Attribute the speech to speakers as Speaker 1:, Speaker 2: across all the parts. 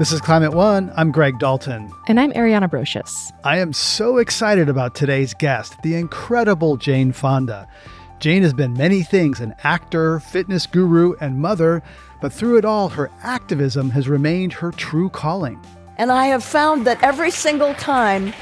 Speaker 1: This is Climate One. I'm Greg Dalton.
Speaker 2: And I'm Ariana Brocious.
Speaker 1: I am so excited about today's guest, the incredible Jane Fonda. Jane has been many things an actor, fitness guru, and mother, but through it all, her activism has remained her true calling.
Speaker 3: And I have found that every single time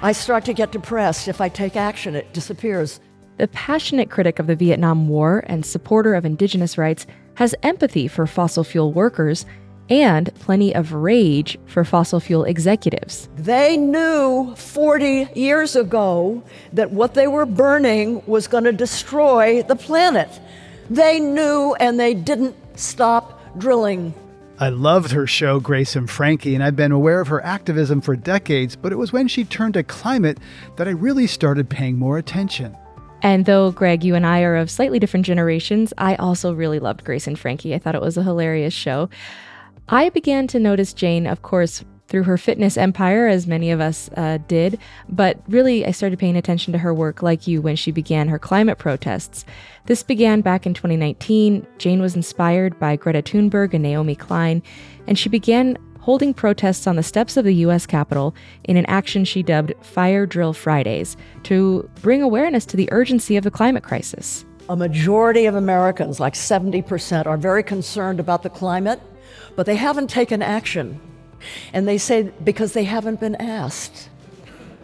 Speaker 3: I start to get depressed, if I take action, it disappears.
Speaker 2: The passionate critic of the Vietnam War and supporter of indigenous rights has empathy for fossil fuel workers and plenty of rage for fossil fuel executives.
Speaker 3: They knew 40 years ago that what they were burning was going to destroy the planet. They knew and they didn't stop drilling.
Speaker 1: I loved her show, Grace and Frankie, and I've been aware of her activism for decades, but it was when she turned to climate that I really started paying more attention.
Speaker 2: And though, Greg, you and I are of slightly different generations, I also really loved Grace and Frankie. I thought it was a hilarious show. I began to notice Jane, of course, through her fitness empire, as many of us uh, did, but really I started paying attention to her work like you when she began her climate protests. This began back in 2019. Jane was inspired by Greta Thunberg and Naomi Klein, and she began holding protests on the steps of the U.S. Capitol in an action she dubbed Fire Drill Fridays to bring awareness to the urgency of the climate crisis.
Speaker 3: A majority of Americans, like 70%, are very concerned about the climate, but they haven't taken action. And they say because they haven't been asked.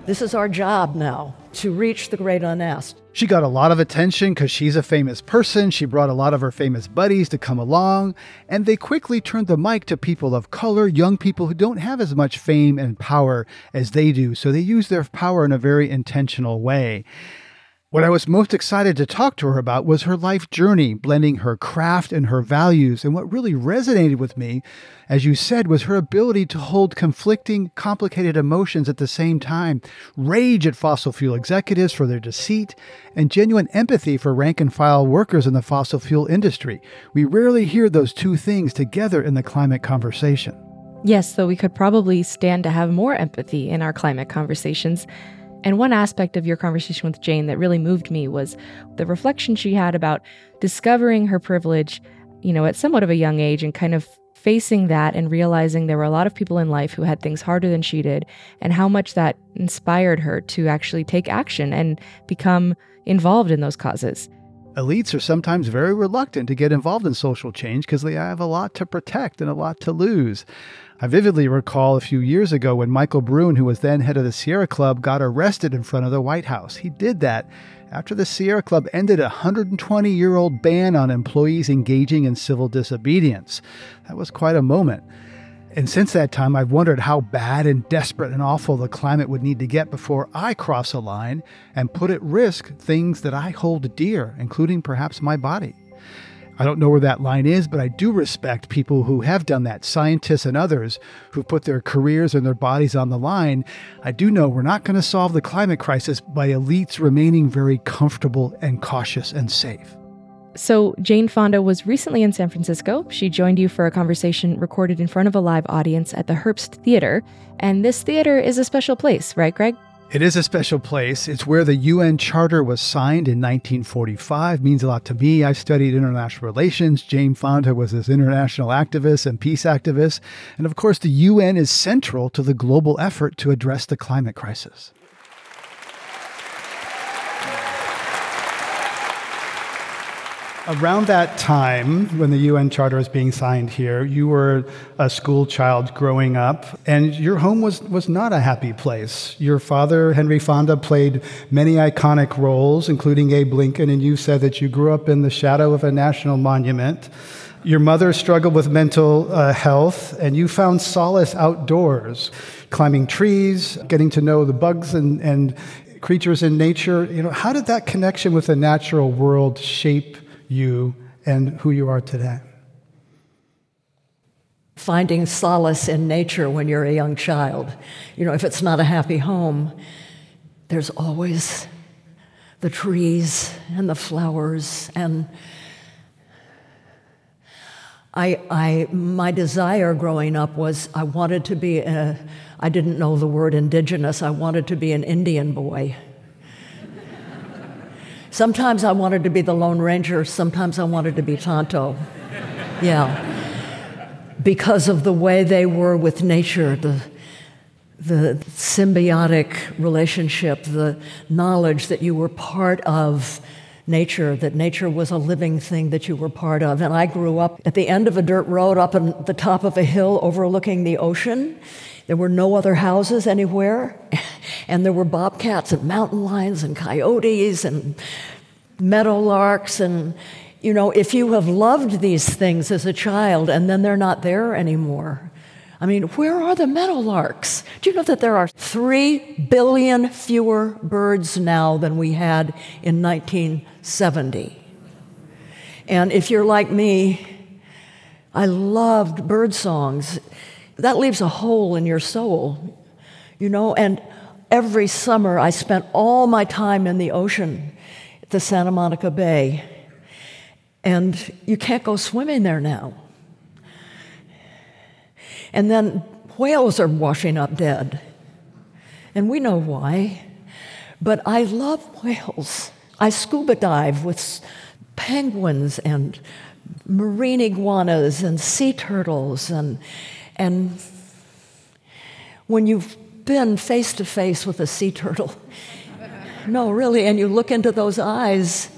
Speaker 3: This is our job now to reach the great unasked.
Speaker 1: She got a lot of attention because she's a famous person. She brought a lot of her famous buddies to come along, and they quickly turned the mic to people of color, young people who don't have as much fame and power as they do. So they use their power in a very intentional way. What I was most excited to talk to her about was her life journey, blending her craft and her values. And what really resonated with me, as you said, was her ability to hold conflicting, complicated emotions at the same time rage at fossil fuel executives for their deceit, and genuine empathy for rank and file workers in the fossil fuel industry. We rarely hear those two things together in the climate conversation.
Speaker 2: Yes, though we could probably stand to have more empathy in our climate conversations. And one aspect of your conversation with Jane that really moved me was the reflection she had about discovering her privilege, you know, at somewhat of a young age and kind of facing that and realizing there were a lot of people in life who had things harder than she did and how much that inspired her to actually take action and become involved in those causes.
Speaker 1: Elites are sometimes very reluctant to get involved in social change because they have a lot to protect and a lot to lose. I vividly recall a few years ago when Michael Brune, who was then head of the Sierra Club, got arrested in front of the White House. He did that after the Sierra Club ended a 120 year old ban on employees engaging in civil disobedience. That was quite a moment. And since that time, I've wondered how bad and desperate and awful the climate would need to get before I cross a line and put at risk things that I hold dear, including perhaps my body. I don't know where that line is, but I do respect people who have done that, scientists and others who put their careers and their bodies on the line. I do know we're not going to solve the climate crisis by elites remaining very comfortable and cautious and safe.
Speaker 2: So, Jane Fonda was recently in San Francisco. She joined you for a conversation recorded in front of a live audience at the Herbst Theater. And this theater is a special place, right, Greg?
Speaker 1: It is a special place. It's where the UN Charter was signed in 1945. Means a lot to me. I've studied international relations. Jane Fonda was this international activist and peace activist. And of course, the UN is central to the global effort to address the climate crisis. Around that time, when the UN Charter was being signed here, you were a school child growing up, and your home was, was not a happy place. Your father, Henry Fonda, played many iconic roles, including Abe Lincoln, and you said that you grew up in the shadow of a national monument. Your mother struggled with mental uh, health, and you found solace outdoors, climbing trees, getting to know the bugs and, and creatures in nature. You know, how did that connection with the natural world shape you and who you are today?
Speaker 3: Finding solace in nature when you're a young child. You know, if it's not a happy home, there's always the trees and the flowers and I, I, my desire growing up was I wanted to be a, I didn't know the word indigenous, I wanted to be an Indian boy. Sometimes I wanted to be the Lone Ranger, sometimes I wanted to be Tonto. Yeah. because of the way they were with nature, the, the symbiotic relationship, the knowledge that you were part of nature, that nature was a living thing that you were part of. And I grew up at the end of a dirt road up on the top of a hill overlooking the ocean. There were no other houses anywhere, and there were bobcats and mountain lions and coyotes and meadowlarks. And, you know, if you have loved these things as a child and then they're not there anymore, I mean, where are the meadowlarks? Do you know that there are three billion fewer birds now than we had in 1970? And if you're like me, I loved bird songs. That leaves a hole in your soul, you know? And every summer I spent all my time in the ocean, at the Santa Monica Bay. And you can't go swimming there now. And then whales are washing up dead. And we know why. But I love whales. I scuba dive with penguins and marine iguanas and sea turtles and and when you've been face to face with a sea turtle no really and you look into those eyes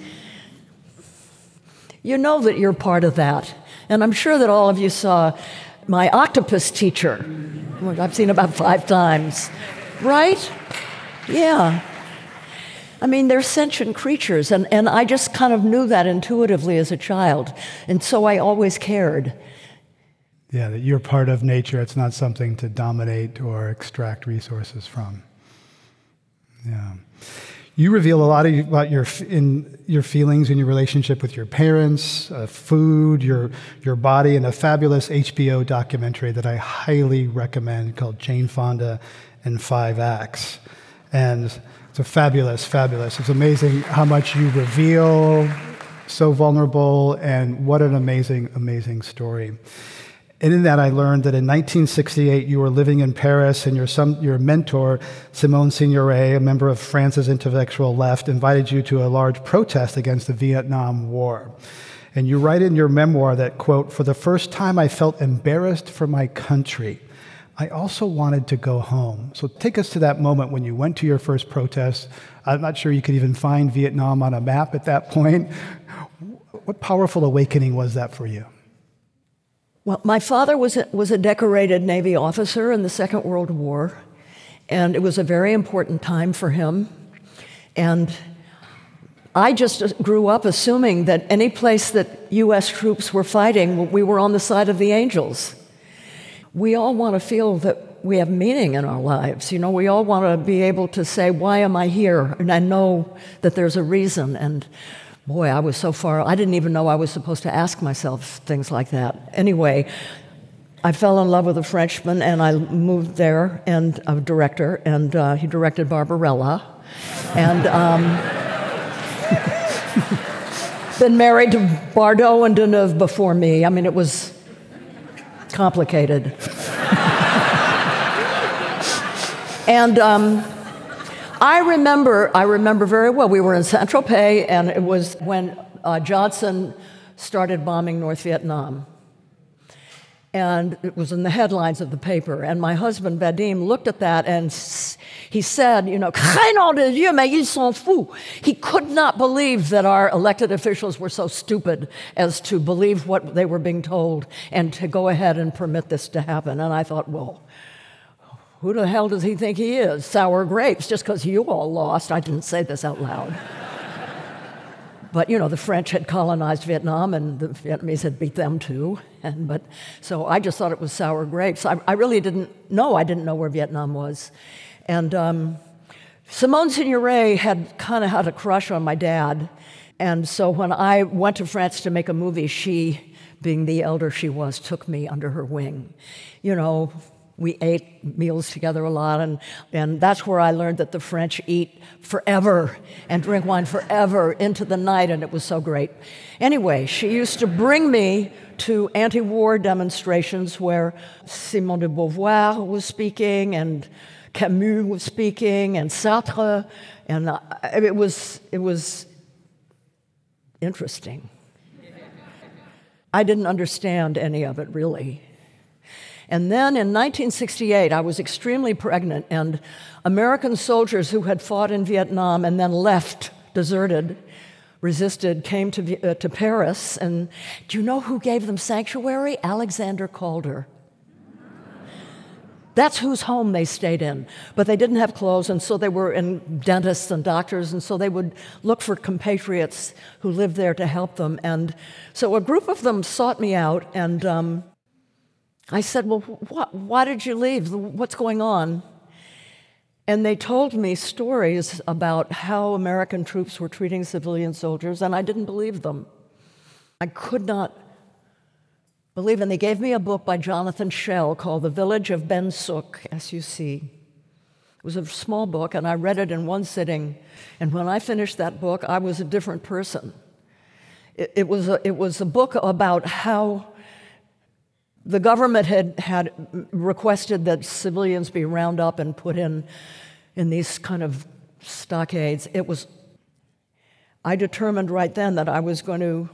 Speaker 3: you know that you're part of that and i'm sure that all of you saw my octopus teacher. Oh I've seen about five times. Right? Yeah. I mean, they're sentient creatures, and, and I just kind of knew that intuitively as a child, and so I always cared.
Speaker 1: Yeah, that you're part of nature. It's not something to dominate or extract resources from. Yeah you reveal a lot about your in your feelings in your relationship with your parents, uh, food, your your body, in a fabulous HBO documentary that I highly recommend called Jane Fonda in Five Acts, and it's a fabulous, fabulous. It's amazing how much you reveal, so vulnerable, and what an amazing, amazing story. And in that, I learned that in 1968, you were living in Paris, and your, some, your mentor, Simone Signoret, a member of France's intellectual left, invited you to a large protest against the Vietnam War. And you write in your memoir that, quote, for the first time I felt embarrassed for my country. I also wanted to go home. So take us to that moment when you went to your first protest. I'm not sure you could even find Vietnam on a map at that point. What powerful awakening was that for you?
Speaker 3: Well, my father was a, was a decorated Navy officer in the Second World War, and it was a very important time for him. And I just grew up assuming that any place that U.S. troops were fighting, we were on the side of the angels. We all want to feel that we have meaning in our lives. You know, we all want to be able to say, Why am I here? And I know that there's a reason. And Boy, I was so far, I didn't even know I was supposed to ask myself things like that. Anyway, I fell in love with a Frenchman and I moved there, and a director, and uh, he directed Barbarella. And um, been married to Bardot and Deneuve before me. I mean, it was complicated. and um, I remember, I remember very well. We were in Saint Tropez, and it was when uh, Johnson started bombing North Vietnam. And it was in the headlines of the paper. And my husband, Vadim, looked at that and he said, you know. He could not believe that our elected officials were so stupid as to believe what they were being told and to go ahead and permit this to happen. And I thought, well, who the hell does he think he is? Sour grapes, just because you all lost. I didn't say this out loud. but you know, the French had colonized Vietnam and the Vietnamese had beat them too. And, but, so I just thought it was sour grapes. I, I really didn't know. I didn't know where Vietnam was. And um, Simone Signoret had kind of had a crush on my dad. And so when I went to France to make a movie, she, being the elder she was, took me under her wing. You know, we ate meals together a lot, and, and that's where I learned that the French eat forever and drink wine forever into the night, and it was so great. Anyway, she used to bring me to anti war demonstrations where Simone de Beauvoir was speaking, and Camus was speaking, and Sartre, and it, was, it was interesting. I didn't understand any of it really. And then in 1968, I was extremely pregnant, and American soldiers who had fought in Vietnam and then left, deserted, resisted, came to, uh, to Paris. And do you know who gave them sanctuary? Alexander Calder. That's whose home they stayed in. But they didn't have clothes, and so they were in dentists and doctors, and so they would look for compatriots who lived there to help them. And so a group of them sought me out, and um, I said, Well, wh- why did you leave? What's going on? And they told me stories about how American troops were treating civilian soldiers, and I didn't believe them. I could not believe. And they gave me a book by Jonathan Schell called The Village of Ben Suc, S U C. It was a small book, and I read it in one sitting. And when I finished that book, I was a different person. It, it was, a, it was a book about how the government had, had requested that civilians be round up and put in, in these kind of stockades. It was, I determined right then that I was going to,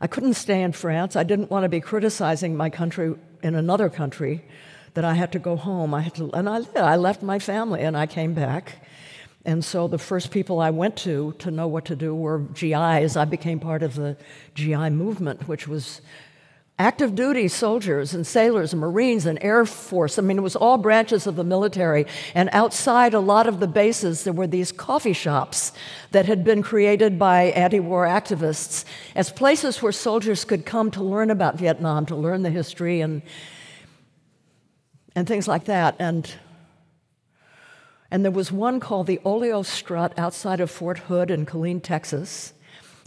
Speaker 3: I couldn't stay in France. I didn't want to be criticizing my country in another country, that I had to go home. I had to, and I, I left my family and I came back. And so the first people I went to to know what to do were GIs. I became part of the GI movement, which was active duty soldiers and sailors and Marines and Air Force. I mean, it was all branches of the military. And outside a lot of the bases, there were these coffee shops that had been created by anti war activists as places where soldiers could come to learn about Vietnam, to learn the history and, and things like that. And and there was one called the Oleo Strut outside of Fort Hood in Killeen, Texas.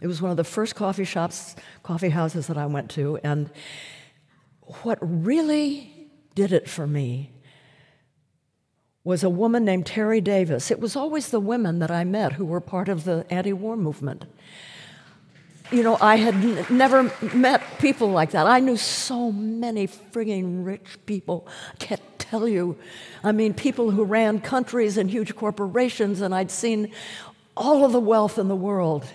Speaker 3: It was one of the first coffee shops, coffee houses that I went to. And what really did it for me was a woman named Terry Davis. It was always the women that I met who were part of the anti war movement. You know, I had n- never met people like that. I knew so many frigging rich people. I can't tell you. I mean, people who ran countries and huge corporations, and I'd seen all of the wealth in the world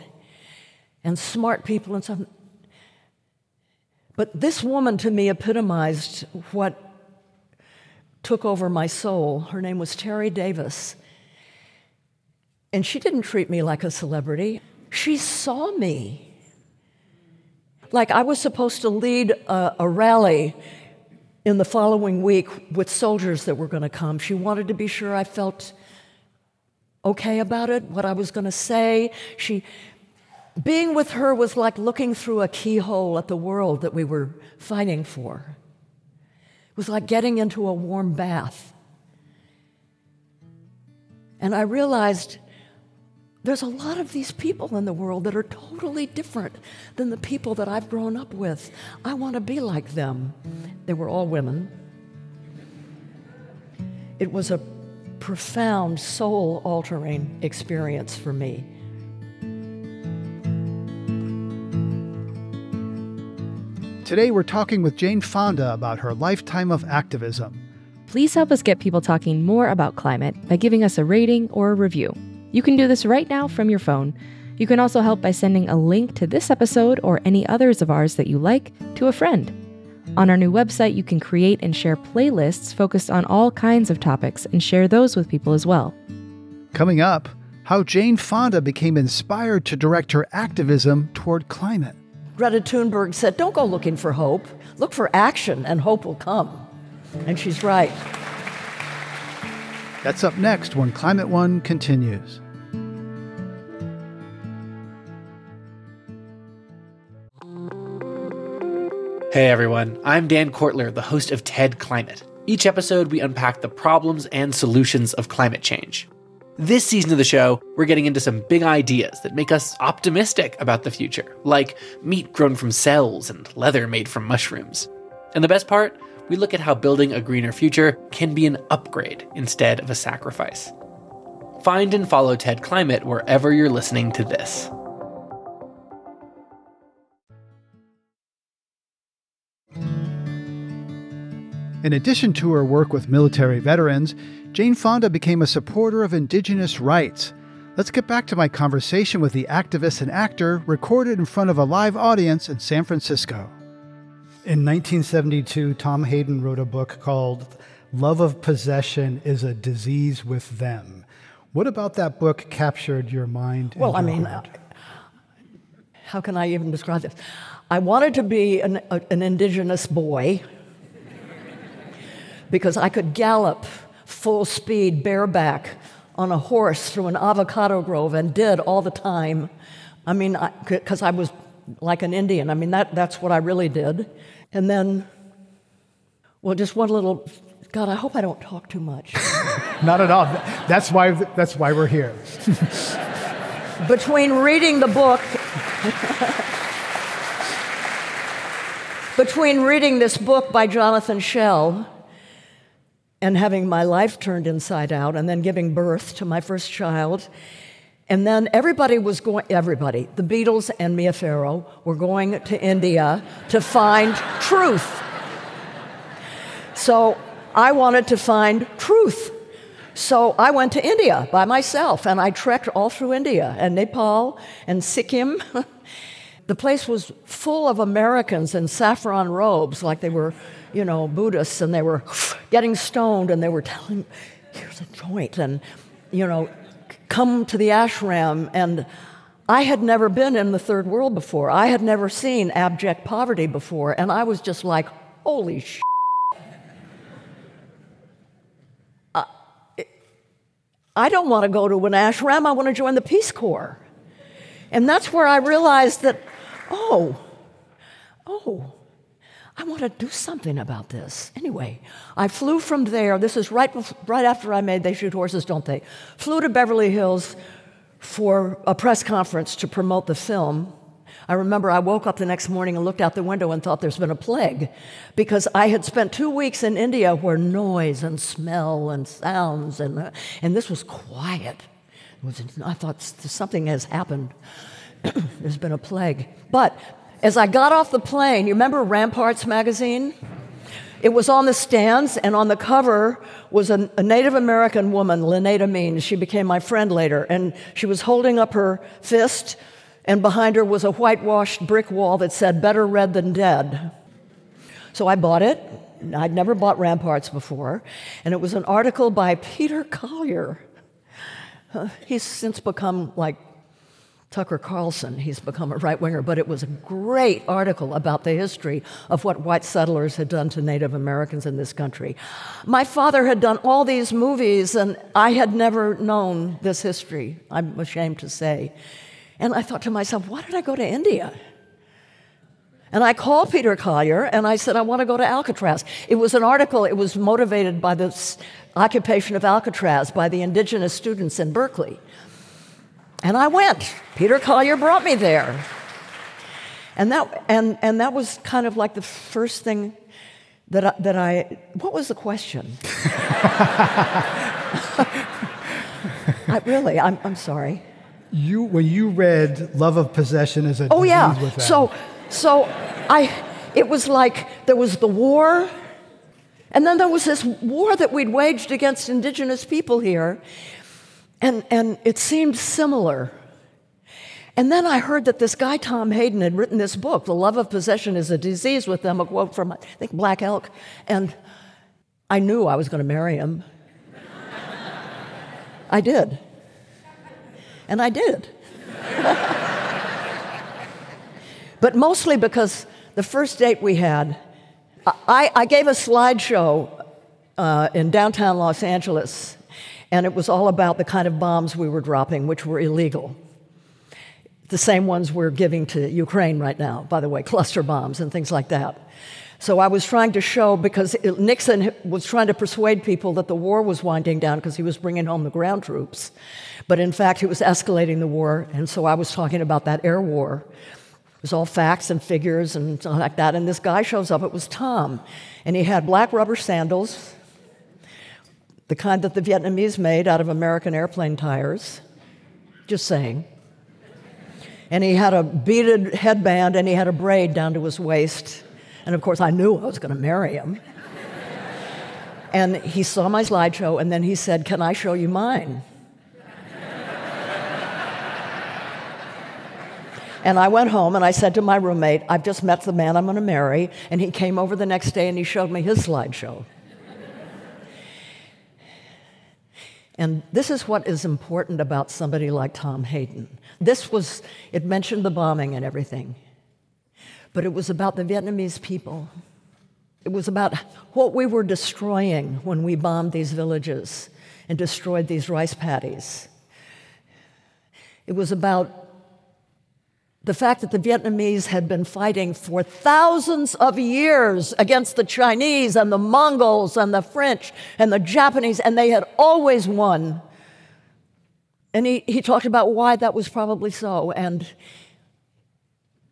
Speaker 3: and smart people and stuff. But this woman to me epitomized what took over my soul. Her name was Terry Davis. And she didn't treat me like a celebrity. She saw me. Like I was supposed to lead a, a rally in the following week with soldiers that were going to come. She wanted to be sure I felt okay about it, what I was going to say. She, being with her was like looking through a keyhole at the world that we were fighting for. It was like getting into a warm bath. And I realized there's a lot of these people in the world that are totally different than the people that I've grown up with. I want to be like them. They were all women. It was a profound, soul altering experience for me.
Speaker 1: Today, we're talking with Jane Fonda about her lifetime of activism.
Speaker 2: Please help us get people talking more about climate by giving us a rating or a review. You can do this right now from your phone. You can also help by sending a link to this episode or any others of ours that you like to a friend. On our new website, you can create and share playlists focused on all kinds of topics and share those with people as well.
Speaker 1: Coming up, how Jane Fonda became inspired to direct her activism toward climate.
Speaker 3: Greta Thunberg said, Don't go looking for hope, look for action, and hope will come. And she's right.
Speaker 1: That's up next when Climate One continues.
Speaker 4: Hey everyone, I'm Dan Kwartler, the host of TED Climate. Each episode, we unpack the problems and solutions of climate change. This season of the show, we're getting into some big ideas that make us optimistic about the future, like meat grown from cells and leather made from mushrooms. And the best part, we look at how building a greener future can be an upgrade instead of a sacrifice. Find and follow TED Climate wherever you're listening to this.
Speaker 1: In addition to her work with military veterans, Jane Fonda became a supporter of Indigenous rights. Let's get back to my conversation with the activist and actor recorded in front of a live audience in San Francisco. In 1972, Tom Hayden wrote a book called Love of Possession is a Disease with Them. What about that book captured your mind?
Speaker 3: Well, I mean, uh, how can I even describe this? I wanted to be an, a, an indigenous boy because I could gallop full speed, bareback, on a horse through an avocado grove and did all the time. I mean, because I, I was like an Indian. I mean, that, that's what I really did. And then, well, just one little, God, I hope I don't talk too much.
Speaker 1: Not at all. That's why, that's why we're here.
Speaker 3: Between reading the book, between reading this book by Jonathan Schell and having my life turned inside out and then giving birth to my first child, and then everybody was going, everybody, the Beatles and Mia Farrow were going to India to find truth. So I wanted to find truth. So I went to India by myself and I trekked all through India and Nepal and Sikkim. the place was full of Americans in saffron robes, like they were, you know, Buddhists, and they were getting stoned and they were telling, here's a joint, and, you know, come to the ashram. And I had never been in the third world before. I had never seen abject poverty before. And I was just like, holy sh. I don't want to go to an ashram. I want to join the Peace Corps. And that's where I realized that, oh, oh, I want to do something about this. Anyway, I flew from there. This is right, right after I made They Shoot Horses, Don't They? Flew to Beverly Hills for a press conference to promote the film. I remember I woke up the next morning and looked out the window and thought there's been a plague because I had spent two weeks in India where noise and smell and sounds and, uh, and this was quiet. Was, I thought something has happened. there's been a plague. But as I got off the plane, you remember Ramparts magazine? It was on the stands, and on the cover was a, a Native American woman, LaNada Means. She became my friend later, and she was holding up her fist and behind her was a whitewashed brick wall that said, Better Red Than Dead. So I bought it. I'd never bought Ramparts before. And it was an article by Peter Collier. Uh, he's since become like Tucker Carlson. He's become a right winger, but it was a great article about the history of what white settlers had done to Native Americans in this country. My father had done all these movies, and I had never known this history, I'm ashamed to say. And I thought to myself, why did I go to India? And I called Peter Collier and I said, I want to go to Alcatraz. It was an article, it was motivated by the occupation of Alcatraz by the indigenous students in Berkeley. And I went. Peter Collier brought me there. And that, and, and that was kind of like the first thing that I, that I what was the question? I, really, I'm, I'm sorry
Speaker 1: you when you read Love of Possession as a
Speaker 3: oh yeah so so I it was like there was the war and then there was this war that we'd waged against indigenous people here and and it seemed similar and then I heard that this guy, Tom Hayden, had written this book, The Love of Possession is a Disease with them, a quote from, I think, Black Elk. And I knew I was going to marry him. I did. And I did. but mostly because the first date we had, I, I gave a slideshow uh, in downtown Los Angeles, and it was all about the kind of bombs we were dropping, which were illegal. The same ones we're giving to Ukraine right now, by the way, cluster bombs and things like that. So I was trying to show, because Nixon was trying to persuade people that the war was winding down because he was bringing home the ground troops. But in fact, he was escalating the war, and so I was talking about that air war. It was all facts and figures and like that. And this guy shows up, it was Tom, and he had black rubber sandals, the kind that the Vietnamese made out of American airplane tires. Just saying. And he had a beaded headband and he had a braid down to his waist. And of course, I knew I was going to marry him. and he saw my slideshow, and then he said, Can I show you mine? And I went home and I said to my roommate, I've just met the man I'm going to marry. And he came over the next day and he showed me his slideshow. And this is what is important about somebody like Tom Hayden. This was, it mentioned the bombing and everything, but it was about the Vietnamese people. It was about what we were destroying when we bombed these villages and destroyed these rice paddies. It was about the fact that the Vietnamese had been fighting for thousands of years against the Chinese and the Mongols and the French and the Japanese, and they had always won. And he, he talked about why that was probably so, and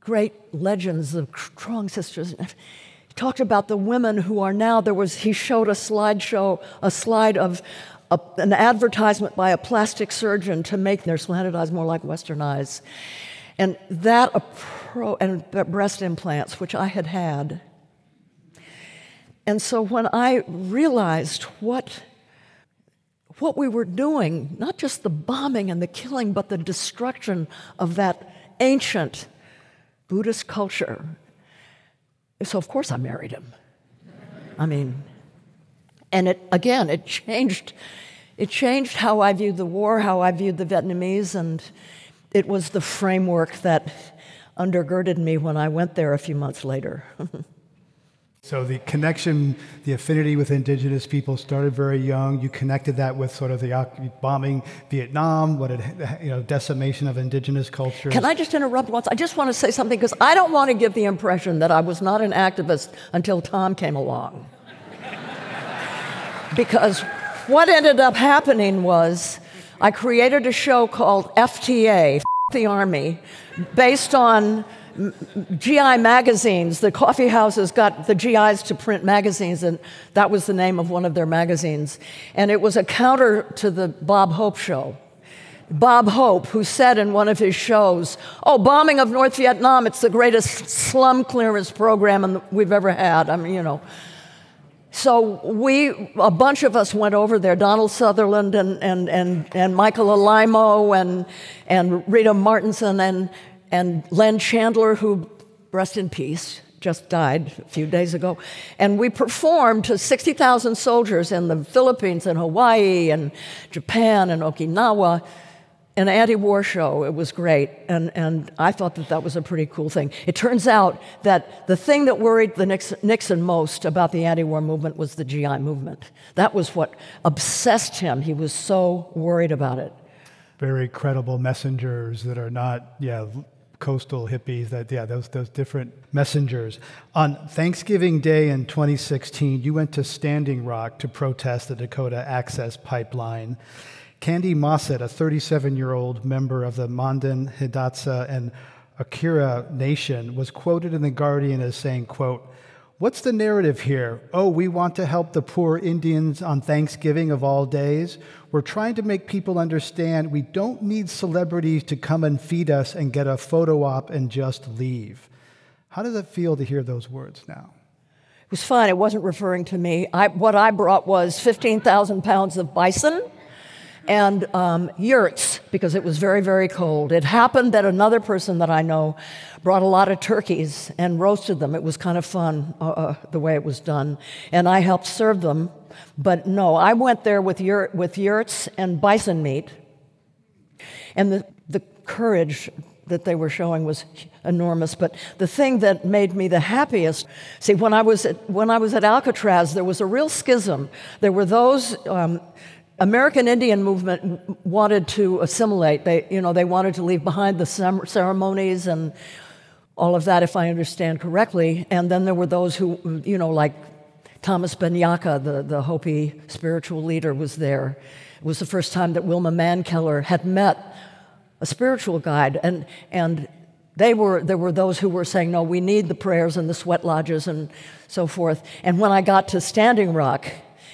Speaker 3: great legends of Trung sisters. He talked about the women who are now, there was, he showed a slideshow, a slide of a, an advertisement by a plastic surgeon to make their slanted eyes more like Western eyes. And that approach, and breast implants, which I had had. And so when I realized what, what we were doing, not just the bombing and the killing, but the destruction of that ancient Buddhist culture, so of course I married him. I mean, and it again, it changed, it changed how I viewed the war, how I viewed the Vietnamese, and it was the framework that undergirded me when I went there a few months later.
Speaker 1: so the connection, the affinity with indigenous people started very young. You connected that with sort of the bombing Vietnam, what it, you know, decimation of indigenous culture.
Speaker 3: Can I just interrupt once? I just want to say something because I don't want to give the impression that I was not an activist until Tom came along. because what ended up happening was I created a show called FTA, the Army, based on GI magazines. The coffee houses got the GIs to print magazines, and that was the name of one of their magazines. And it was a counter to the Bob Hope show. Bob Hope, who said in one of his shows, Oh, bombing of North Vietnam, it's the greatest slum clearance program we've ever had. I mean, you know. So we, a bunch of us went over there, Donald Sutherland and, and, and, and Michael Alaimo and, and Rita Martinson and, and Len Chandler, who, rest in peace, just died a few days ago. And we performed to 60,000 soldiers in the Philippines and Hawaii and Japan and Okinawa an anti-war show. It was great, and, and I thought that that was a pretty cool thing. It turns out that the thing that worried the Nixon, Nixon most about the anti-war movement was the GI movement. That was what obsessed him. He was so worried about it.
Speaker 1: Very credible messengers that are not, yeah, coastal hippies. That yeah, those those different messengers. On Thanksgiving Day in 2016, you went to Standing Rock to protest the Dakota Access Pipeline. Kandi Mossett, a 37 year old member of the Mandan, Hidatsa, and Arikara Nation, was quoted in The Guardian as saying, quote, What's the narrative here? Oh, we want to help the poor Indians on Thanksgiving of all days. We're trying to make people understand we don't need celebrities to come and feed us and get a photo op and just leave. How does it feel to hear those words now?
Speaker 3: It was fine. It wasn't referring to me. I, what I brought was 15,000 pounds of bison and um, yurts because it was very, very cold. It happened that another person that I know brought a lot of turkeys and roasted them. It was kind of fun uh, uh, the way it was done. And I helped serve them. But no, I went there with, yurt, with yurts and bison meat. And the, the courage that they were showing was enormous. But the thing that made me the happiest, see, when I was at, when I was at Alcatraz, there was a real schism. There were those um, American Indian movement wanted to assimilate. They, you know, they wanted to leave behind the ceremonies and all of that, if I understand correctly. And then there were those who, you know, like Thomas Banyacya, the, the Hopi spiritual leader, was there. It was the first time that Wilma Mankiller had met a spiritual guide. And, and they were, there were those who were saying, no, we need the prayers and the sweat lodges and so forth. And when I got to Standing Rock,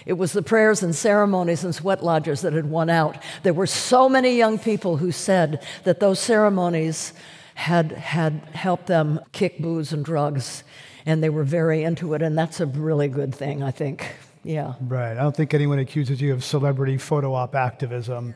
Speaker 3: it was the prayers and ceremonies and sweat lodges that had won out. There were so many young people who said that those ceremonies had, had helped them kick booze and drugs, and they were very into it, and that's a really good thing, I think. Yeah.
Speaker 1: Right. I don't think anyone accuses you of celebrity photo op activism.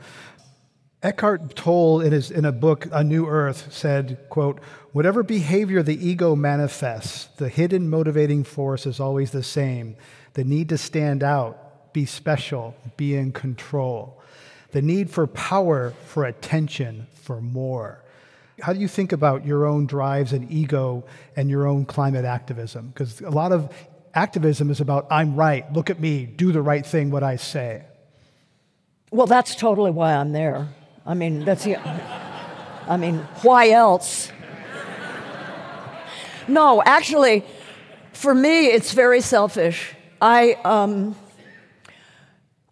Speaker 1: Eckhart Tolle, in, his, in a book, A New Earth, said, quote, whatever behavior the ego manifests, the hidden motivating force is always the same. The need to stand out, be special, be in control. The need for power, for attention, for more. How do you think about your own drives and ego and your own climate activism? Because a lot of activism is about, I'm right, look at me, do the right thing, what I say.
Speaker 3: Well, that's totally why I'm there. I mean, that's the, I mean, why else? No, actually, for me, it's very selfish. I, um,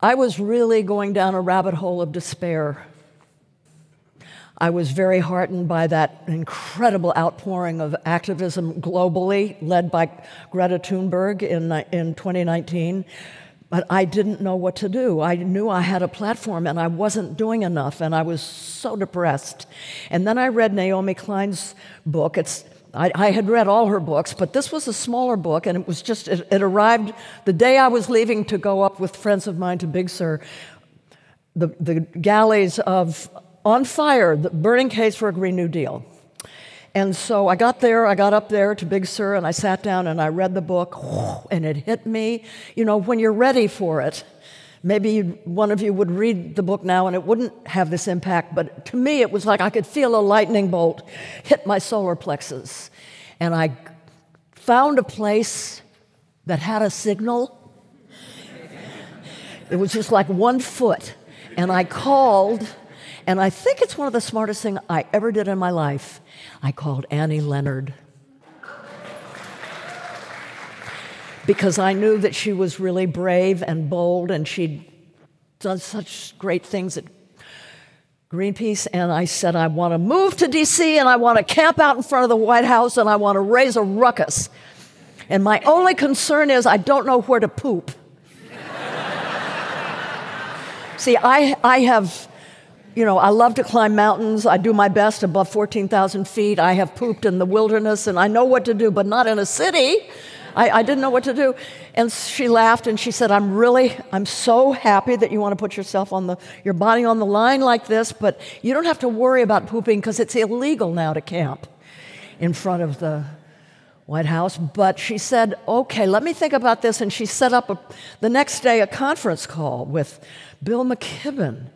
Speaker 3: I was really going down a rabbit hole of despair. I was very heartened by that incredible outpouring of activism globally, led by Greta Thunberg in, in 2019 but I didn't know what to do. I knew I had a platform and I wasn't doing enough, and I was so depressed. And then I read Naomi Klein's book. It's, I, I had read all her books, but this was a smaller book, and it was just, it, it arrived the day I was leaving to go up with friends of mine to Big Sur. The, the galleys of On Fire, the burning case for a Green New Deal. And so I got there, I got up there to Big Sur, and I sat down and I read the book, and it hit me. You know, when you're ready for it, maybe one of you would read the book now and it wouldn't have this impact, but to me, it was like I could feel a lightning bolt hit my solar plexus. And I found a place that had a signal. It was just like one foot. And I called, and I think it's one of the smartest things I ever did in my life. I called Annie Leonard. Because I knew that she was really brave and bold and she'd done such great things at Greenpeace. And I said, I want to move to DC and I want to camp out in front of the White House and I want to raise a ruckus. And my only concern is I don't know where to poop. See, I, I have you know, I love to climb mountains. I do my best above 14,000 feet. I have pooped in the wilderness and I know what to do, but not in a city. I, I, didn't know what to do. And she laughed and she said, I'm really, I'm so happy that you want to put yourself on the, your body on the line like this, but you don't have to worry about pooping because it's illegal now to camp in front of the White House. But she said, okay, let me think about this. And she set up a, the next day a conference call with Bill McKibben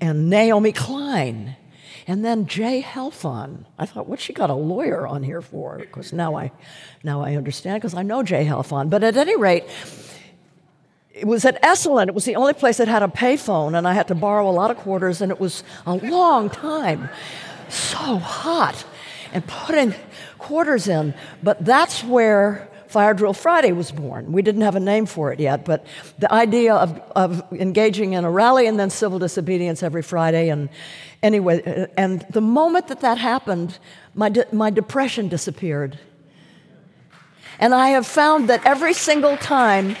Speaker 3: and Naomi Klein. And then Jay Halfon. I thought, what she got a lawyer on here for? Because now I, now I understand, because I know Jay Halfon. But at any rate, it was at Esalen. It was the only place that had a payphone, and I had to borrow a lot of quarters, and it was a long time. So hot. And putting quarters in. But that's where Fire Drill Friday was born. We didn't have a name for it yet, but the idea of, of engaging in a rally and then civil disobedience every Friday. And anyway, uh, and the moment that that happened, my, de- my depression disappeared. And I have found that every single time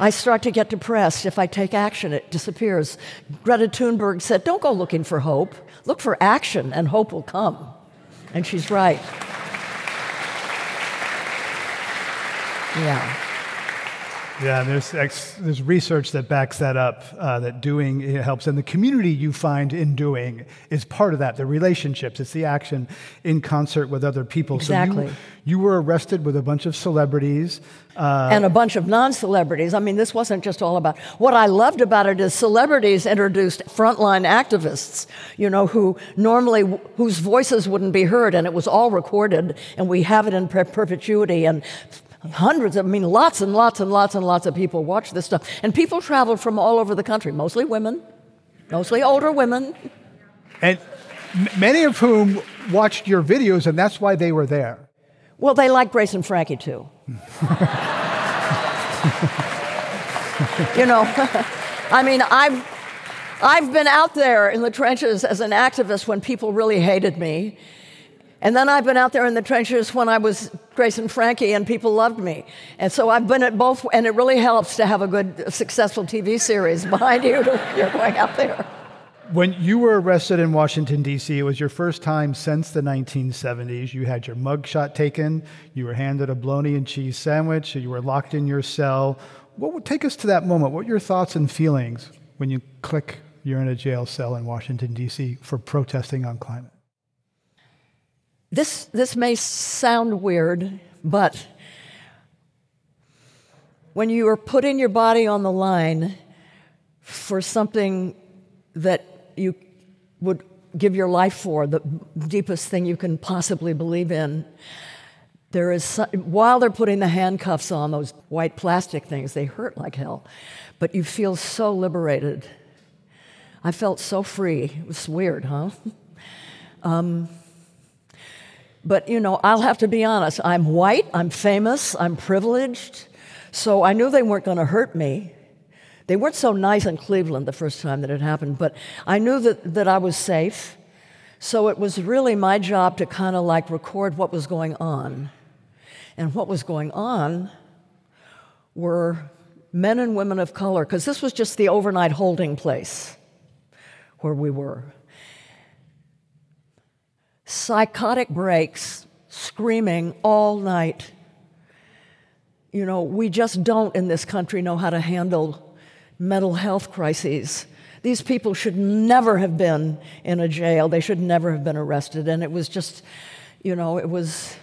Speaker 3: I start to get depressed, if I take action, it disappears. Greta Thunberg said, Don't go looking for hope, look for action, and hope will come. And she's right. Yeah.
Speaker 1: Yeah, and there's, there's research that backs that up, uh, that doing helps. And the community you find in doing is part of that, the relationships, it's the action in concert with other people.
Speaker 3: Exactly.
Speaker 1: So you, you were arrested with a bunch of celebrities.
Speaker 3: Uh, and a bunch of non celebrities. I mean, this wasn't just all about. What I loved about it is celebrities introduced frontline activists, you know, who normally, whose voices wouldn't be heard, and it was all recorded, and we have it in perpetuity. And Hundreds, of, I mean, lots and lots and lots and lots of people watch this stuff. And people traveled from all over the country, mostly women, mostly older women.
Speaker 1: And many of whom watched your videos, and that's why they were there.
Speaker 3: Well, they like Grace and Frankie too. you know, I mean, I've, I've been out there in the trenches as an activist when people really hated me. And then I've been out there in the trenches when I was Grace and Frankie and people loved me. And so I've been at both, and it really helps to have a good, successful TV series behind you. you're going out there.
Speaker 1: When you were arrested in Washington, D.C., it was your first time since the 1970s. You had your mugshot taken, you were handed a bologna and cheese sandwich, you were locked in your cell. What would take us to that moment? What were your thoughts and feelings when you click you're in a jail cell in Washington, D.C. for protesting on climate.
Speaker 3: This, this may sound weird, but when you are putting your body on the line for something that you would give your life for, the deepest thing you can possibly believe in, there is while they're putting the handcuffs on those white plastic things, they hurt like hell, but you feel so liberated. I felt so free. It was weird, huh? Um, but, you know, I'll have to be honest. I'm white, I'm famous, I'm privileged. So I knew they weren't going to hurt me. They weren't so nice in Cleveland the first time that it happened, but I knew that, that I was safe. So it was really my job to kind of like record what was going on. And what was going on were men and women of color, because this was just the overnight holding place where we were psychotic breaks, screaming all night. You know, we just don't in this country know how to handle mental health crises. These people should never have been in a jail. They should never have been arrested. And it was just, you know, it was,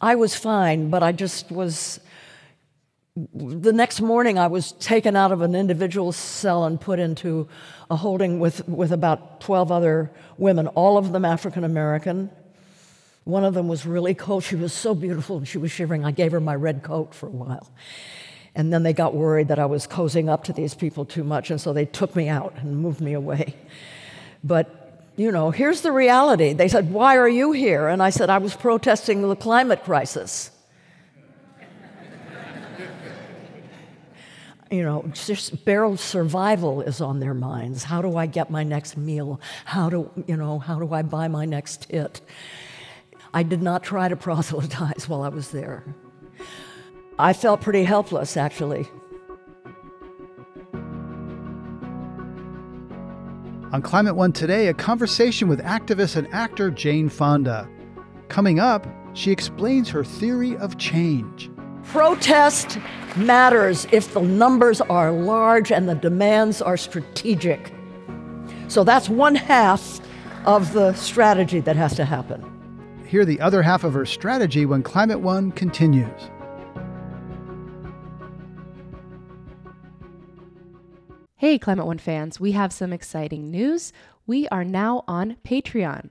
Speaker 3: I was fine, but I just was. The next morning, I was taken out of an individual cell and put into a holding with, with about 12 other women, all of them African American. One of them was really cold. She was so beautiful and she was shivering. I gave her my red coat for a while. And then they got worried that I was cozying up to these people too much, and so they took me out and moved me away. But, you know, here's the reality. They said, Why are you here? And I said, I was protesting the climate crisis. You know, just barrel survival is on their minds. How do I get my next meal? How do, you know, how do I buy my next hit? I did not try to proselytize while I was there. I felt pretty helpless, actually.
Speaker 1: On Climate One today, a conversation with activist and actor Jane Fonda. Coming up, she explains her theory of change.
Speaker 3: Protest matters if the numbers are large and the demands are strategic. So that's one half of the strategy that has to happen.
Speaker 1: Hear the other half of her strategy when Climate One continues.
Speaker 2: Hey, Climate One fans, we have some exciting news. We are now on Patreon.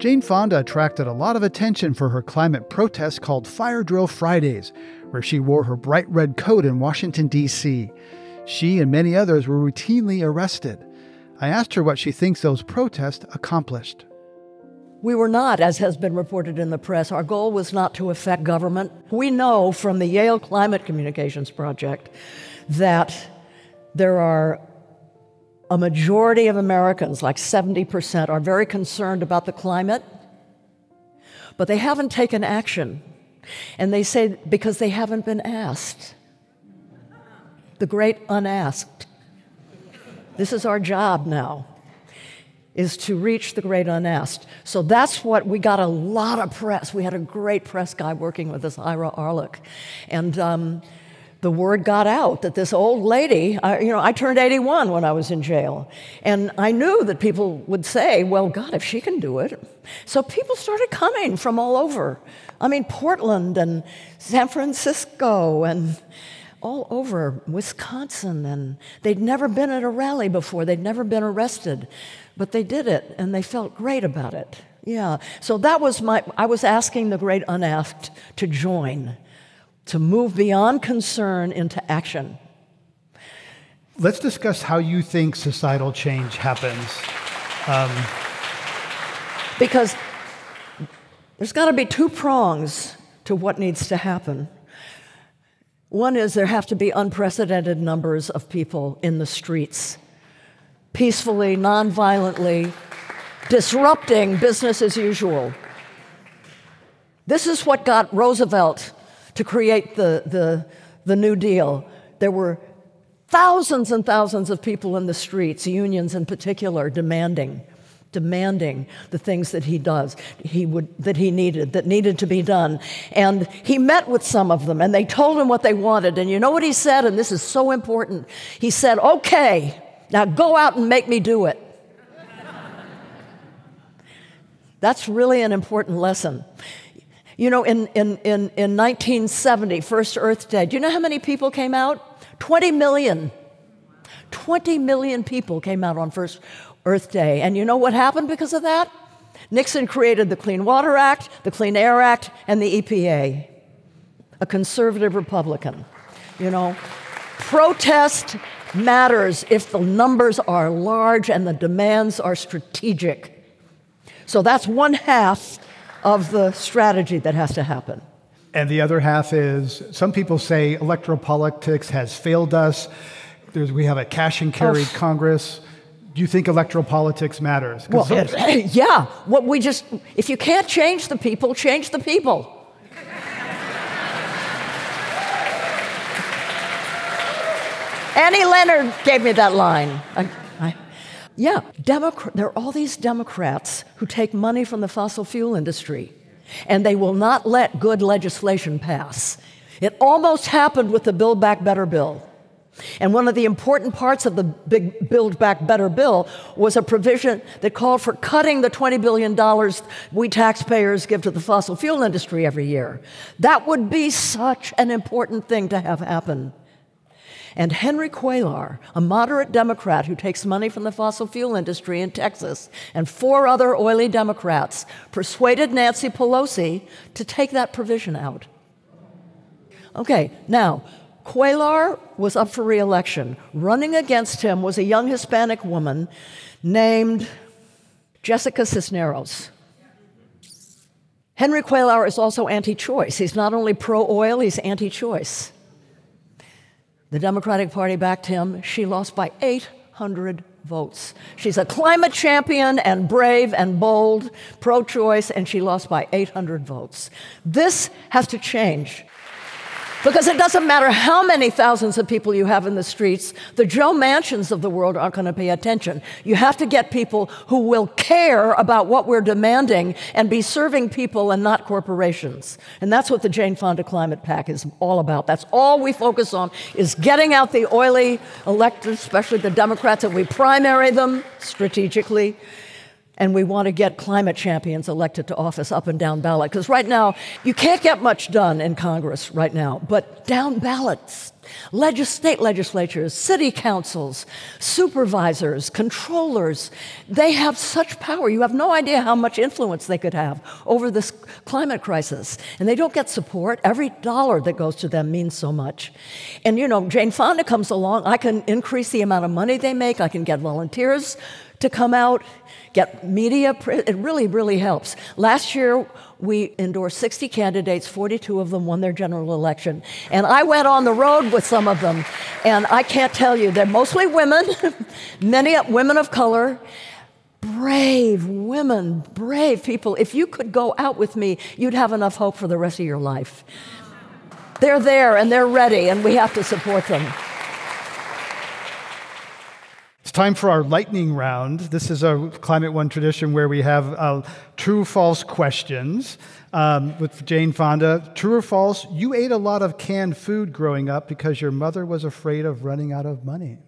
Speaker 1: Jane Fonda attracted a lot of attention for her climate protest called Fire Drill Fridays, where she wore her bright red coat in Washington, D.C. She and many others were routinely arrested. I asked her what she thinks those protests accomplished.
Speaker 3: We were not, as has been reported in the press, our goal was not to affect government. We know from the Yale Climate Communications Project that there are a majority of Americans, like 70%, are very concerned about the climate, but they haven't taken action. And they say because they haven't been asked. The great unasked. This is our job now, is to reach the great unasked. So that's what we got a lot of press. We had a great press guy working with us, Ira Arlook. And um, the word got out that this old lady, I, you know, I turned 81 when I was in jail. And I knew that people would say, well, God, if she can do it. So people started coming from all over. I mean, Portland and San Francisco and all over Wisconsin. And they'd never been at a rally before, they'd never been arrested. But they did it and they felt great about it. Yeah. So that was my, I was asking the great unasked to join to move beyond concern into action.
Speaker 1: Let's discuss how you think societal change happens. Um,
Speaker 3: because there's got to be two prongs to what needs to happen. One is there have to be unprecedented numbers of people in the streets, peacefully, nonviolently, disrupting business as usual. This is what got Roosevelt to create the, the, the New Deal. There were thousands and thousands of people in the streets, unions in particular, demanding demanding the things that he does he would that he needed that needed to be done. And he met with some of them and they told him what they wanted. And you know what he said? And this is so important. He said okay now go out and make me do it. That's really an important lesson you know in, in, in, in 1970 first earth day do you know how many people came out 20 million. 20 million people came out on First Earth Day. And you know what happened because of that? Nixon created the Clean Water Act, the Clean Air Act, and the EPA. A conservative Republican. You know, protest matters if the numbers are large and the demands are strategic. So that's one half of the strategy that has to happen.
Speaker 1: And the other half is some people say electoral politics has failed us. There's, we have a cash and carry oh. Congress. Do you think electoral politics matters?
Speaker 3: Well, yeah. What we just, if you can't change the people, change the people. Annie Leonard gave me that line. I, yeah, Democrat, there are all these Democrats who take money from the fossil fuel industry and they will not let good legislation pass. It almost happened with the Build Back Better bill. And one of the important parts of the big Build Back Better bill was a provision that called for cutting the $20 billion we taxpayers give to the fossil fuel industry every year. That would be such an important thing to have happen. And Henry Cuellar, a moderate Democrat who takes money from the fossil fuel industry in Texas, and four other oily Democrats persuaded Nancy Pelosi to take that provision out. Okay, now, Cuellar was up for reelection. Running against him was a young Hispanic woman named Jessica Cisneros. Henry Cuellar is also anti choice. He's not only pro oil, he's anti choice. The Democratic Party backed him. She lost by 800 votes. She's a climate champion and brave and bold, pro choice, and she lost by 800 votes. This has to change. Because it doesn't matter how many thousands of people you have in the streets, the Joe Manchins of the world aren't going to pay attention. You have to get people who will care about what we're demanding and be serving people and not corporations. And that's what the Jane Fonda Climate PAC is all about. That's all we focus on is getting out the oily electors, especially the Democrats, and we primary them strategically and we want to get climate champions elected to office up and down ballot. Because right now, you can't get much done in Congress right now, but down ballots, legis- state legislatures, city councils, supervisors, controllers, they have such power. You have no idea how much influence they could have over this climate crisis. And they don't get support. Every dollar that goes to them means so much. And you know, Jane Fonda comes along, I can increase the amount of money they make, I can get volunteers to come out get media. It really, really helps. Last year, we endorsed 60 candidates, 42 of them won their general election. And I went on the road with some of them, and I can't tell you, they're mostly women, many women of color. Brave women, brave people. If you could go out with me, you'd have enough hope for the rest of your life. They're there and they're ready, and we have to support them.
Speaker 1: It's time for our lightning round. This is a Climate One tradition where we have uh, true false questions um, with Jane Fonda. True or false, you ate a lot of canned food growing up because your mother was afraid of running out of money.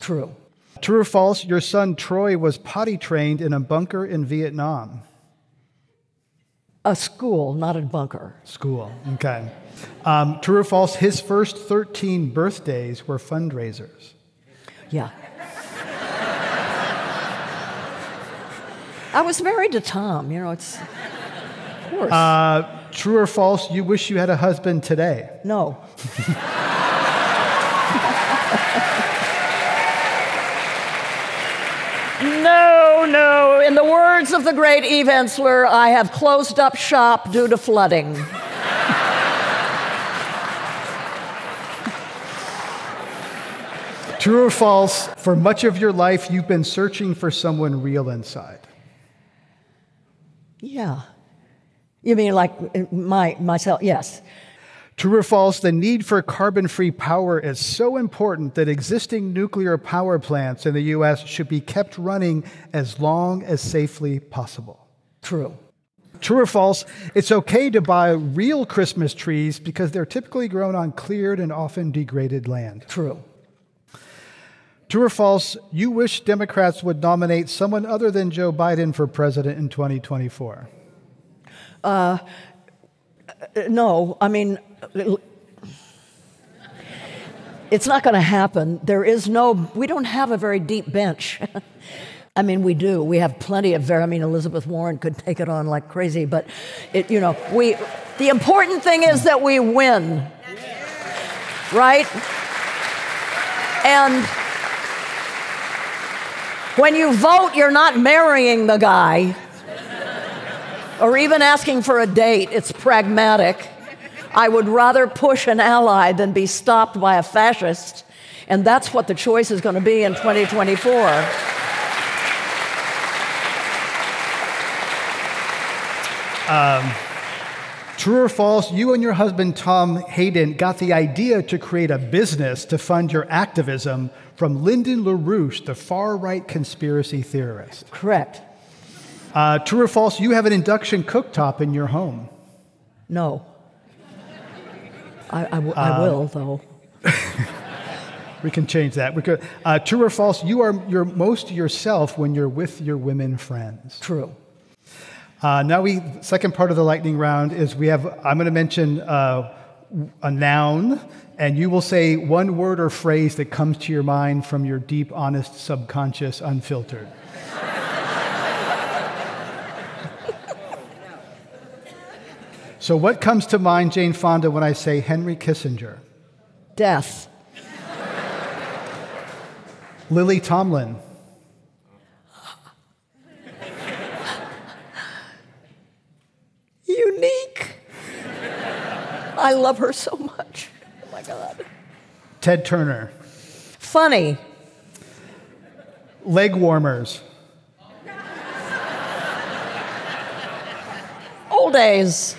Speaker 3: True.
Speaker 1: True or false, your son Troy was potty trained in a bunker in Vietnam.
Speaker 3: A school, not a bunker.
Speaker 1: School, okay. Um, true or false, his first 13 birthdays were fundraisers.
Speaker 3: Yeah. I was married to Tom, you know, it's. Of course.
Speaker 1: Uh, true or false, you wish you had a husband today?
Speaker 3: No. no, no. In the words of the great Eve Ensler, I have closed up shop due to flooding.
Speaker 1: True or false, for much of your life, you've been searching for someone real inside.
Speaker 3: Yeah. You mean like my myself? Yes.
Speaker 1: True or false, the need for carbon free power is so important that existing nuclear power plants in the U.S. should be kept running as long as safely possible.
Speaker 3: True.
Speaker 1: True or false, it's okay to buy real Christmas trees because they're typically grown on cleared and often degraded land.
Speaker 3: True.
Speaker 1: True or false, you wish Democrats would nominate someone other than Joe Biden for president in 2024?
Speaker 3: Uh, no, I mean, it's not going to happen. There is no, we don't have a very deep bench. I mean, we do. We have plenty of very, I mean, Elizabeth Warren could take it on like crazy, but it, you know, we, the important thing is that we win. Right? And when you vote, you're not marrying the guy or even asking for a date. It's pragmatic. I would rather push an ally than be stopped by a fascist. And that's what the choice is going to be in 2024.
Speaker 1: Um, true or false, you and your husband Tom Hayden got the idea to create a business to fund your activism from Lyndon LaRouche, the far right conspiracy theorist.
Speaker 3: Correct.
Speaker 1: Uh, true or false, you have an induction cooktop in your home.
Speaker 3: No. I will, though.
Speaker 1: we can change that. We could, uh, true or false, you are you're most yourself when you're with your women friends.
Speaker 3: True.
Speaker 1: Uh, now we second part of the lightning round is we have I'm going to mention uh, a noun and you will say one word or phrase that comes to your mind from your deep, honest, subconscious, unfiltered. so, what comes to mind, Jane Fonda, when I say Henry Kissinger?
Speaker 3: Death.
Speaker 1: Lily Tomlin.
Speaker 3: Unique. I love her so much. My God.
Speaker 1: Ted Turner.
Speaker 3: Funny.
Speaker 1: Leg warmers.
Speaker 3: Old days.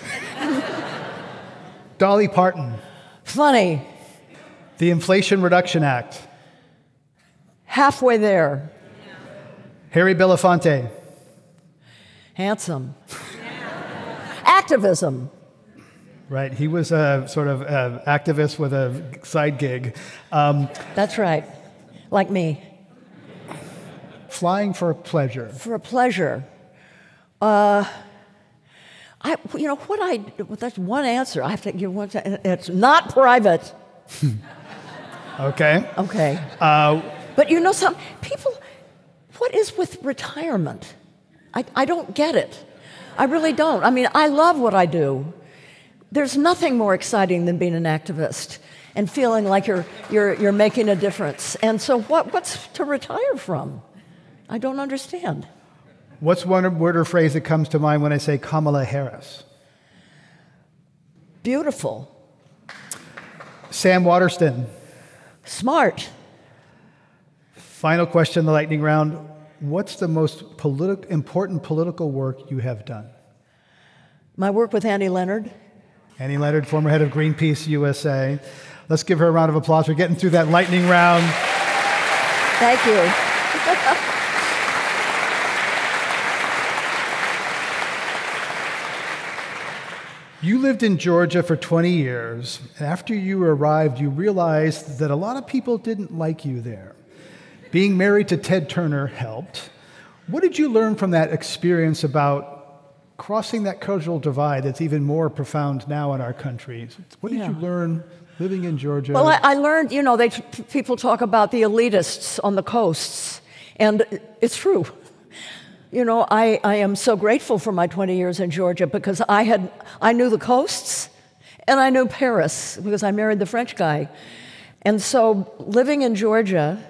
Speaker 1: Dolly Parton.
Speaker 3: Funny.
Speaker 1: The Inflation Reduction Act.
Speaker 3: Halfway there.
Speaker 1: Harry Belafonte.
Speaker 3: Handsome. Activism.
Speaker 1: Right, he was a sort of a activist with a side gig. Um,
Speaker 3: That's right, like me.
Speaker 1: Flying for pleasure.
Speaker 3: For a pleasure. Uh, I, you know what I? That's one answer. I have to give one. It's not private.
Speaker 1: okay.
Speaker 3: Okay.
Speaker 1: Uh,
Speaker 3: but you know, some people. What is with retirement? I, I don't get it. I really don't. I mean, I love what I do. There's nothing more exciting than being an activist and feeling like you're, you're, you're making a difference. And so, what, what's to retire from? I don't understand.
Speaker 1: What's one word or phrase that comes to mind when I say Kamala Harris?
Speaker 3: Beautiful.
Speaker 1: Sam Waterston.
Speaker 3: Smart.
Speaker 1: Final question in the lightning round. What's the most politi- important political work you have done?
Speaker 3: My work with Annie Leonard.
Speaker 1: Annie Leonard, former head of Greenpeace USA. Let's give her a round of applause for getting through that lightning round.
Speaker 3: Thank you.
Speaker 1: You lived in Georgia for 20 years. And after you arrived, you realized that a lot of people didn't like you there. Being married to Ted Turner helped. What did you learn from that experience about crossing that cultural divide that's even more profound now in our country? What did
Speaker 3: yeah.
Speaker 1: you learn living in Georgia?
Speaker 3: Well, I, I learned, you know, they, people talk about the elitists on the coasts, and it's true. You know, I, I am so grateful for my 20 years in Georgia because I, had, I knew the coasts and I knew Paris because I married the French guy. And so living in Georgia,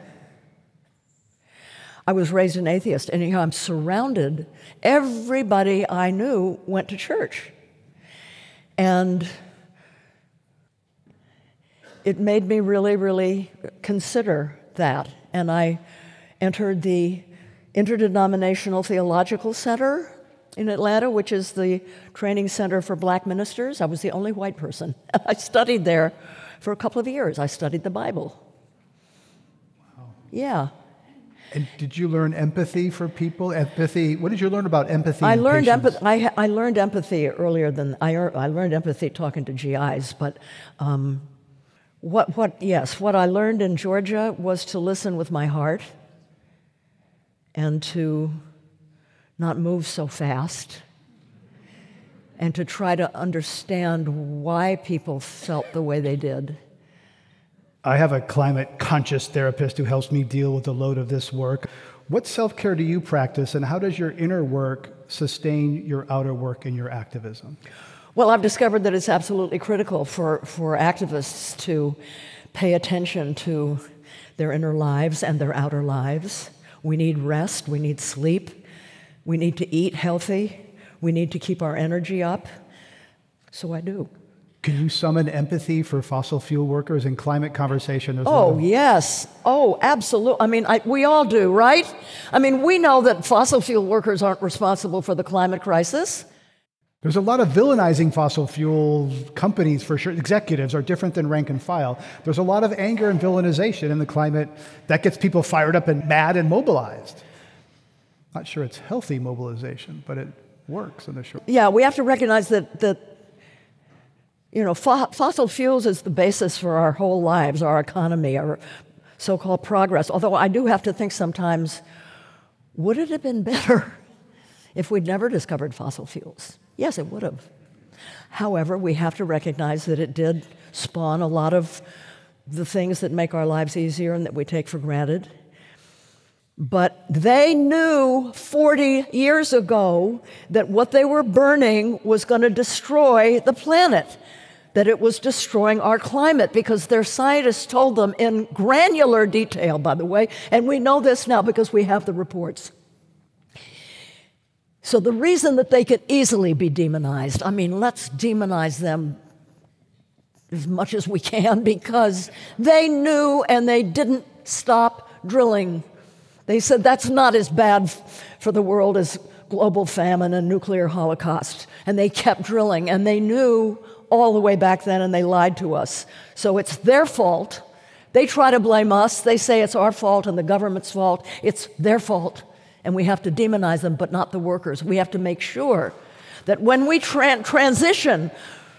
Speaker 3: I was raised an atheist, and you know, I'm surrounded. Everybody I knew went to church. And it made me really, really consider that, and I entered the Interdenominational Theological Center in Atlanta, which is the training center for black ministers. I was the only white person. I studied there for a couple of years. I studied the Bible. Wow. Yeah.
Speaker 1: And did you learn empathy for people? Empathy. What did you learn about empathy?
Speaker 3: I learned empathy. I, I, learned empathy earlier than I, I learned empathy talking to GIs. But um, what, what? Yes, what I learned in Georgia was to listen with my heart and to not move so fast and to try to understand why people felt the way they did.
Speaker 1: I have a climate conscious therapist who helps me deal with the load of this work. What self care do you practice, and how does your inner work sustain your outer work and your activism?
Speaker 3: Well, I've discovered that it's absolutely critical for, for activists to pay attention to their inner lives and their outer lives. We need rest, we need sleep, we need to eat healthy, we need to keep our energy up. So I do.
Speaker 1: Can you summon empathy for fossil fuel workers in climate conversation?
Speaker 3: There's oh, yes. Oh, absolutely. I mean, I, we all do, right? I mean, we know that fossil fuel workers aren't responsible for the climate crisis.
Speaker 1: There's a lot of villainizing fossil fuel companies for sure. Executives are different than rank and file. There's a lot of anger and villainization in the climate that gets people fired up and mad and mobilized. Not sure it's healthy mobilization, but it works in the short.
Speaker 3: Yeah, we have to recognize that that you know, fo- fossil fuels is the basis for our whole lives, our economy, our so called progress. Although I do have to think sometimes, would it have been better if we'd never discovered fossil fuels? Yes, it would have. However, we have to recognize that it did spawn a lot of the things that make our lives easier and that we take for granted. But they knew 40 years ago that what they were burning was going to destroy the planet that it was destroying our climate because their scientists told them in granular detail, by the way, and we know this now because we have the reports. So, the reason that they could easily be demonized, I mean, let's demonize them as much as we can because they knew and they didn't stop drilling. They said that's not as bad for the world as global famine and nuclear holocaust. And they kept drilling and they knew all the way back then and they lied to us. So it's their fault. They try to blame us. They say it's our fault and the government's fault. It's their fault. And we have to demonize them, but not the workers. We have to make sure that when we tra- transition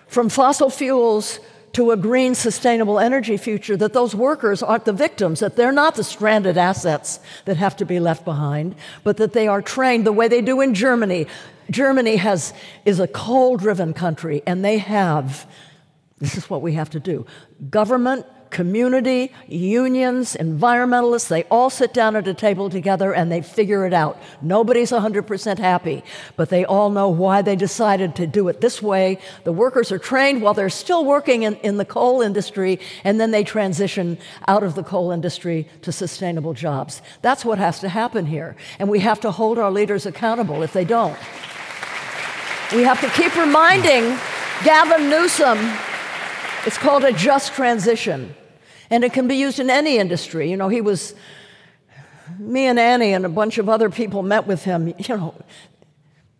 Speaker 3: from fossil fuels to a green, sustainable energy future, that those workers aren't the victims, that they're not the stranded assets that have to be left behind, but that they are trained the way they do in Germany. Germany has, is a coal driven country, and they have, this is what we have to do government community, unions, environmentalists, they all sit down at a table together and they figure it out. Nobody's 100% happy, but they all know why they decided to do it this way. The workers are trained while they're still working in, in the coal industry, and then they transition out of the coal industry to sustainable jobs. That's what has to happen here. And we have to hold our leaders accountable if they don't. We have to keep reminding Gavin Newsom it's called a just transition. And it can be used in any industry. You know, he was, me and Annie and a bunch of other people met with him. You know,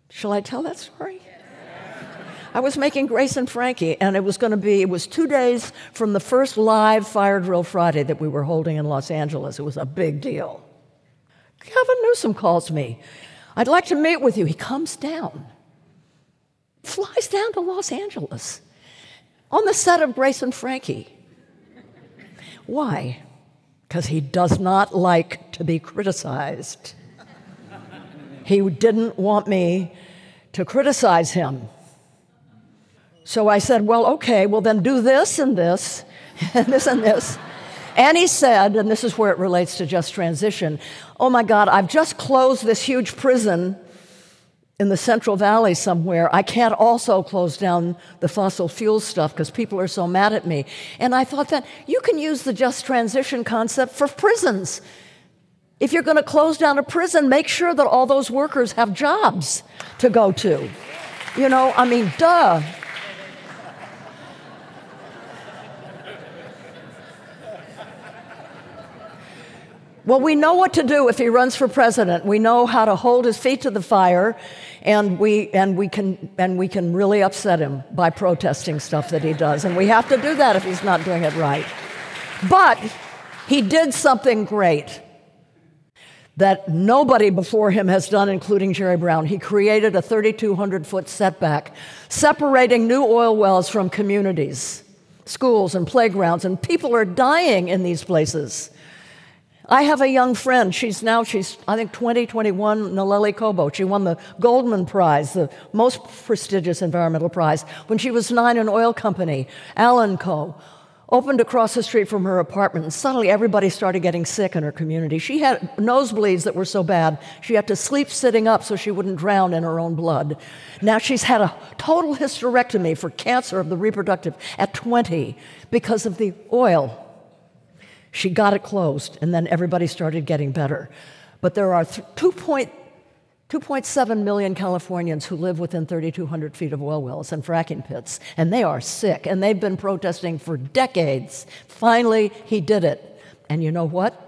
Speaker 3: shall I tell that story? I was making Grace and Frankie, and it was going to be, it was two days from the first live Fire Drill Friday that we were holding in Los Angeles. It was a big deal. Gavin Newsom calls me. I'd like to meet with you. He comes down, flies down to Los Angeles on the set of Grace and Frankie. Why? Because he does not like to be criticized. He didn't want me to criticize him. So I said, Well, okay, well, then do this and this, and this and this. And he said, and this is where it relates to just transition Oh my God, I've just closed this huge prison in the Central Valley somewhere, I can't also close down the fossil fuel stuff because people are so mad at me. And I thought that you can use the just transition concept for prisons. If you're going to close down a prison, make sure that all those workers have jobs to go to. You know, I mean, duh. Well, we know what to do if he runs for president. We know how to hold his feet to the fire, and we, and we, can, and we can really upset him by protesting stuff that he does. And we have to do that if he's not doing it right. But he did something great that nobody before him has done, including Jerry Brown. He created a 3,200 foot setback, separating new oil wells from communities, schools, and playgrounds, and people are dying in these places. I have a young friend. She's now, she's, I think, 20, 21, Nalleli Cobo. She won the Goldman Prize, the most prestigious environmental prize, when she was nine, an oil company, AllenCo, opened across the street from her apartment, and suddenly everybody started getting sick in her community. She had nosebleeds that were so bad, she had to sleep sitting up so she wouldn't drown in her own blood. Now she's had a total hysterectomy for cancer of the reproductive at 20 because of the oil she got it closed, and then everybody started getting better. But there are 2.7 million Californians who live within 3,200 feet of oil wells and fracking pits, and they are sick, and they've been protesting for decades. Finally, he did it. And you know what?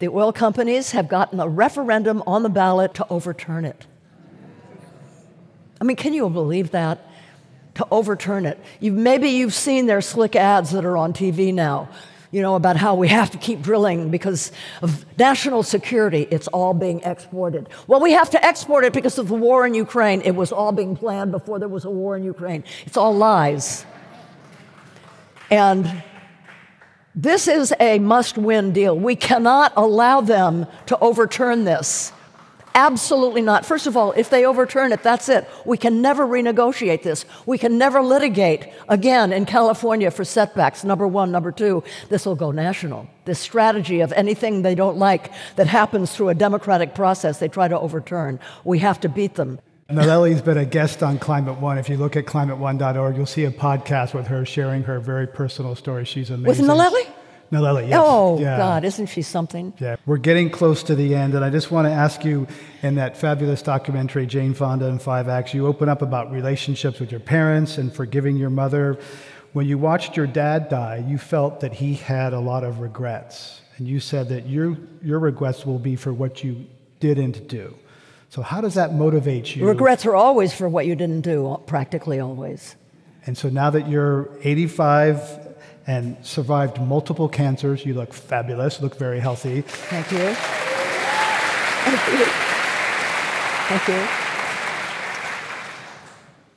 Speaker 3: The oil companies have gotten a referendum on the ballot to overturn it. I mean, can you believe that? To overturn it. You, maybe you've seen their slick ads that are on TV now you know, about how we have to keep drilling because of national security. It's all being exported. Well, we have to export it because of the war in Ukraine. It was all being planned before there was a war in Ukraine. It's all lies. And this is a must win deal. We cannot allow them to overturn this. Absolutely not. First of all, if they overturn it, that's it. We can never renegotiate this. We can never litigate again in California for setbacks. Number one. Number two, this will go national. This strategy of anything they don't like that happens through a democratic process, they try to overturn. We have to beat them.
Speaker 1: Nalleli's been a guest on Climate One. If you look at climateone.org, you'll see a podcast with her sharing her very personal story. She's amazing.
Speaker 3: With
Speaker 1: Yes.
Speaker 3: Oh,
Speaker 1: yeah.
Speaker 3: God, isn't she something?
Speaker 1: Yeah, we're getting close to the end, and I just want to ask you in that fabulous documentary, Jane Fonda in Five Acts, you open up about relationships with your parents and forgiving your mother. When you watched your dad die, you felt that he had a lot of regrets, and you said that your, your regrets will be for what you didn't do. So, how does that motivate you?
Speaker 3: Regrets are always for what you didn't do, practically always.
Speaker 1: And so now that you're 85 and survived multiple cancers. You look fabulous, look very healthy.
Speaker 3: Thank you. Thank you. Thank you.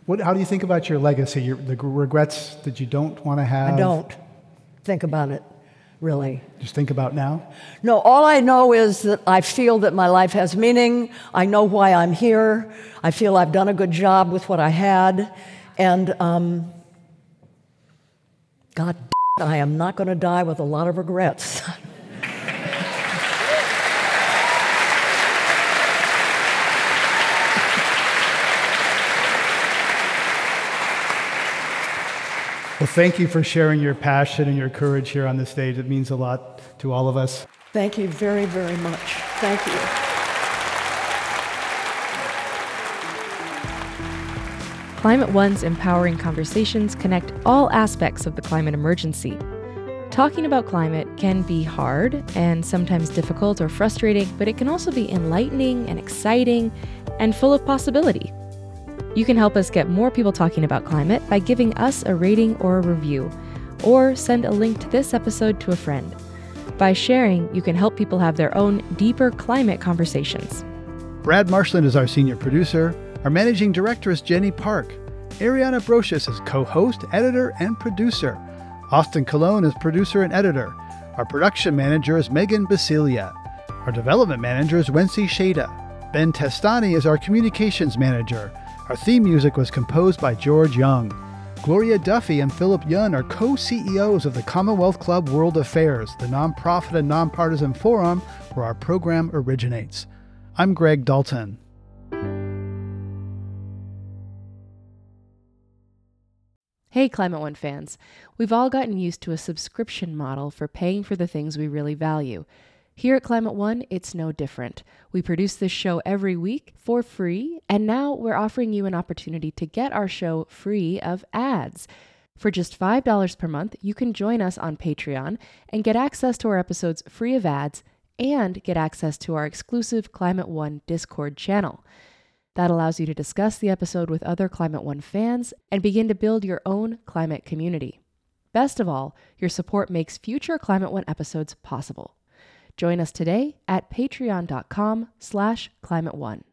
Speaker 1: What, how do you think about your legacy, your, the regrets that you don't want to have?
Speaker 3: I don't think about it, really.
Speaker 1: Just think about now?
Speaker 3: No, all I know is that I feel that my life has meaning. I know why I'm here. I feel I've done a good job with what I had. And um, God I am not going to die with a lot of regrets.
Speaker 1: Well, thank you for sharing your passion and your courage here on the stage. It means a lot to all of us.
Speaker 3: Thank you very, very much. Thank you.
Speaker 2: Climate One's empowering conversations connect all aspects of the climate emergency. Talking about climate can be hard and sometimes difficult or frustrating, but it can also be enlightening and exciting and full of possibility. You can help us get more people talking about climate by giving us a rating or a review, or send a link to this episode to a friend. By sharing, you can help people have their own deeper climate conversations.
Speaker 1: Brad Marshland is our senior producer. Our managing director is Jenny Park. Ariana Brocious is co host, editor, and producer. Austin Colon is producer and editor. Our production manager is Megan Basilia. Our development manager is Wency Shada. Ben Testani is our communications manager. Our theme music was composed by George Young. Gloria Duffy and Philip Yun are co CEOs of the Commonwealth Club World Affairs, the nonprofit and nonpartisan forum where our program originates. I'm Greg Dalton.
Speaker 2: Hey, Climate One fans. We've all gotten used to a subscription model for paying for the things we really value. Here at Climate One, it's no different. We produce this show every week for free, and now we're offering you an opportunity to get our show free of ads. For just $5 per month, you can join us on Patreon and get access to our episodes free of ads and get access to our exclusive Climate One Discord channel. That allows you to discuss the episode with other Climate One fans and begin to build your own climate community. Best of all, your support makes future Climate One episodes possible. Join us today at patreon.com slash climate one.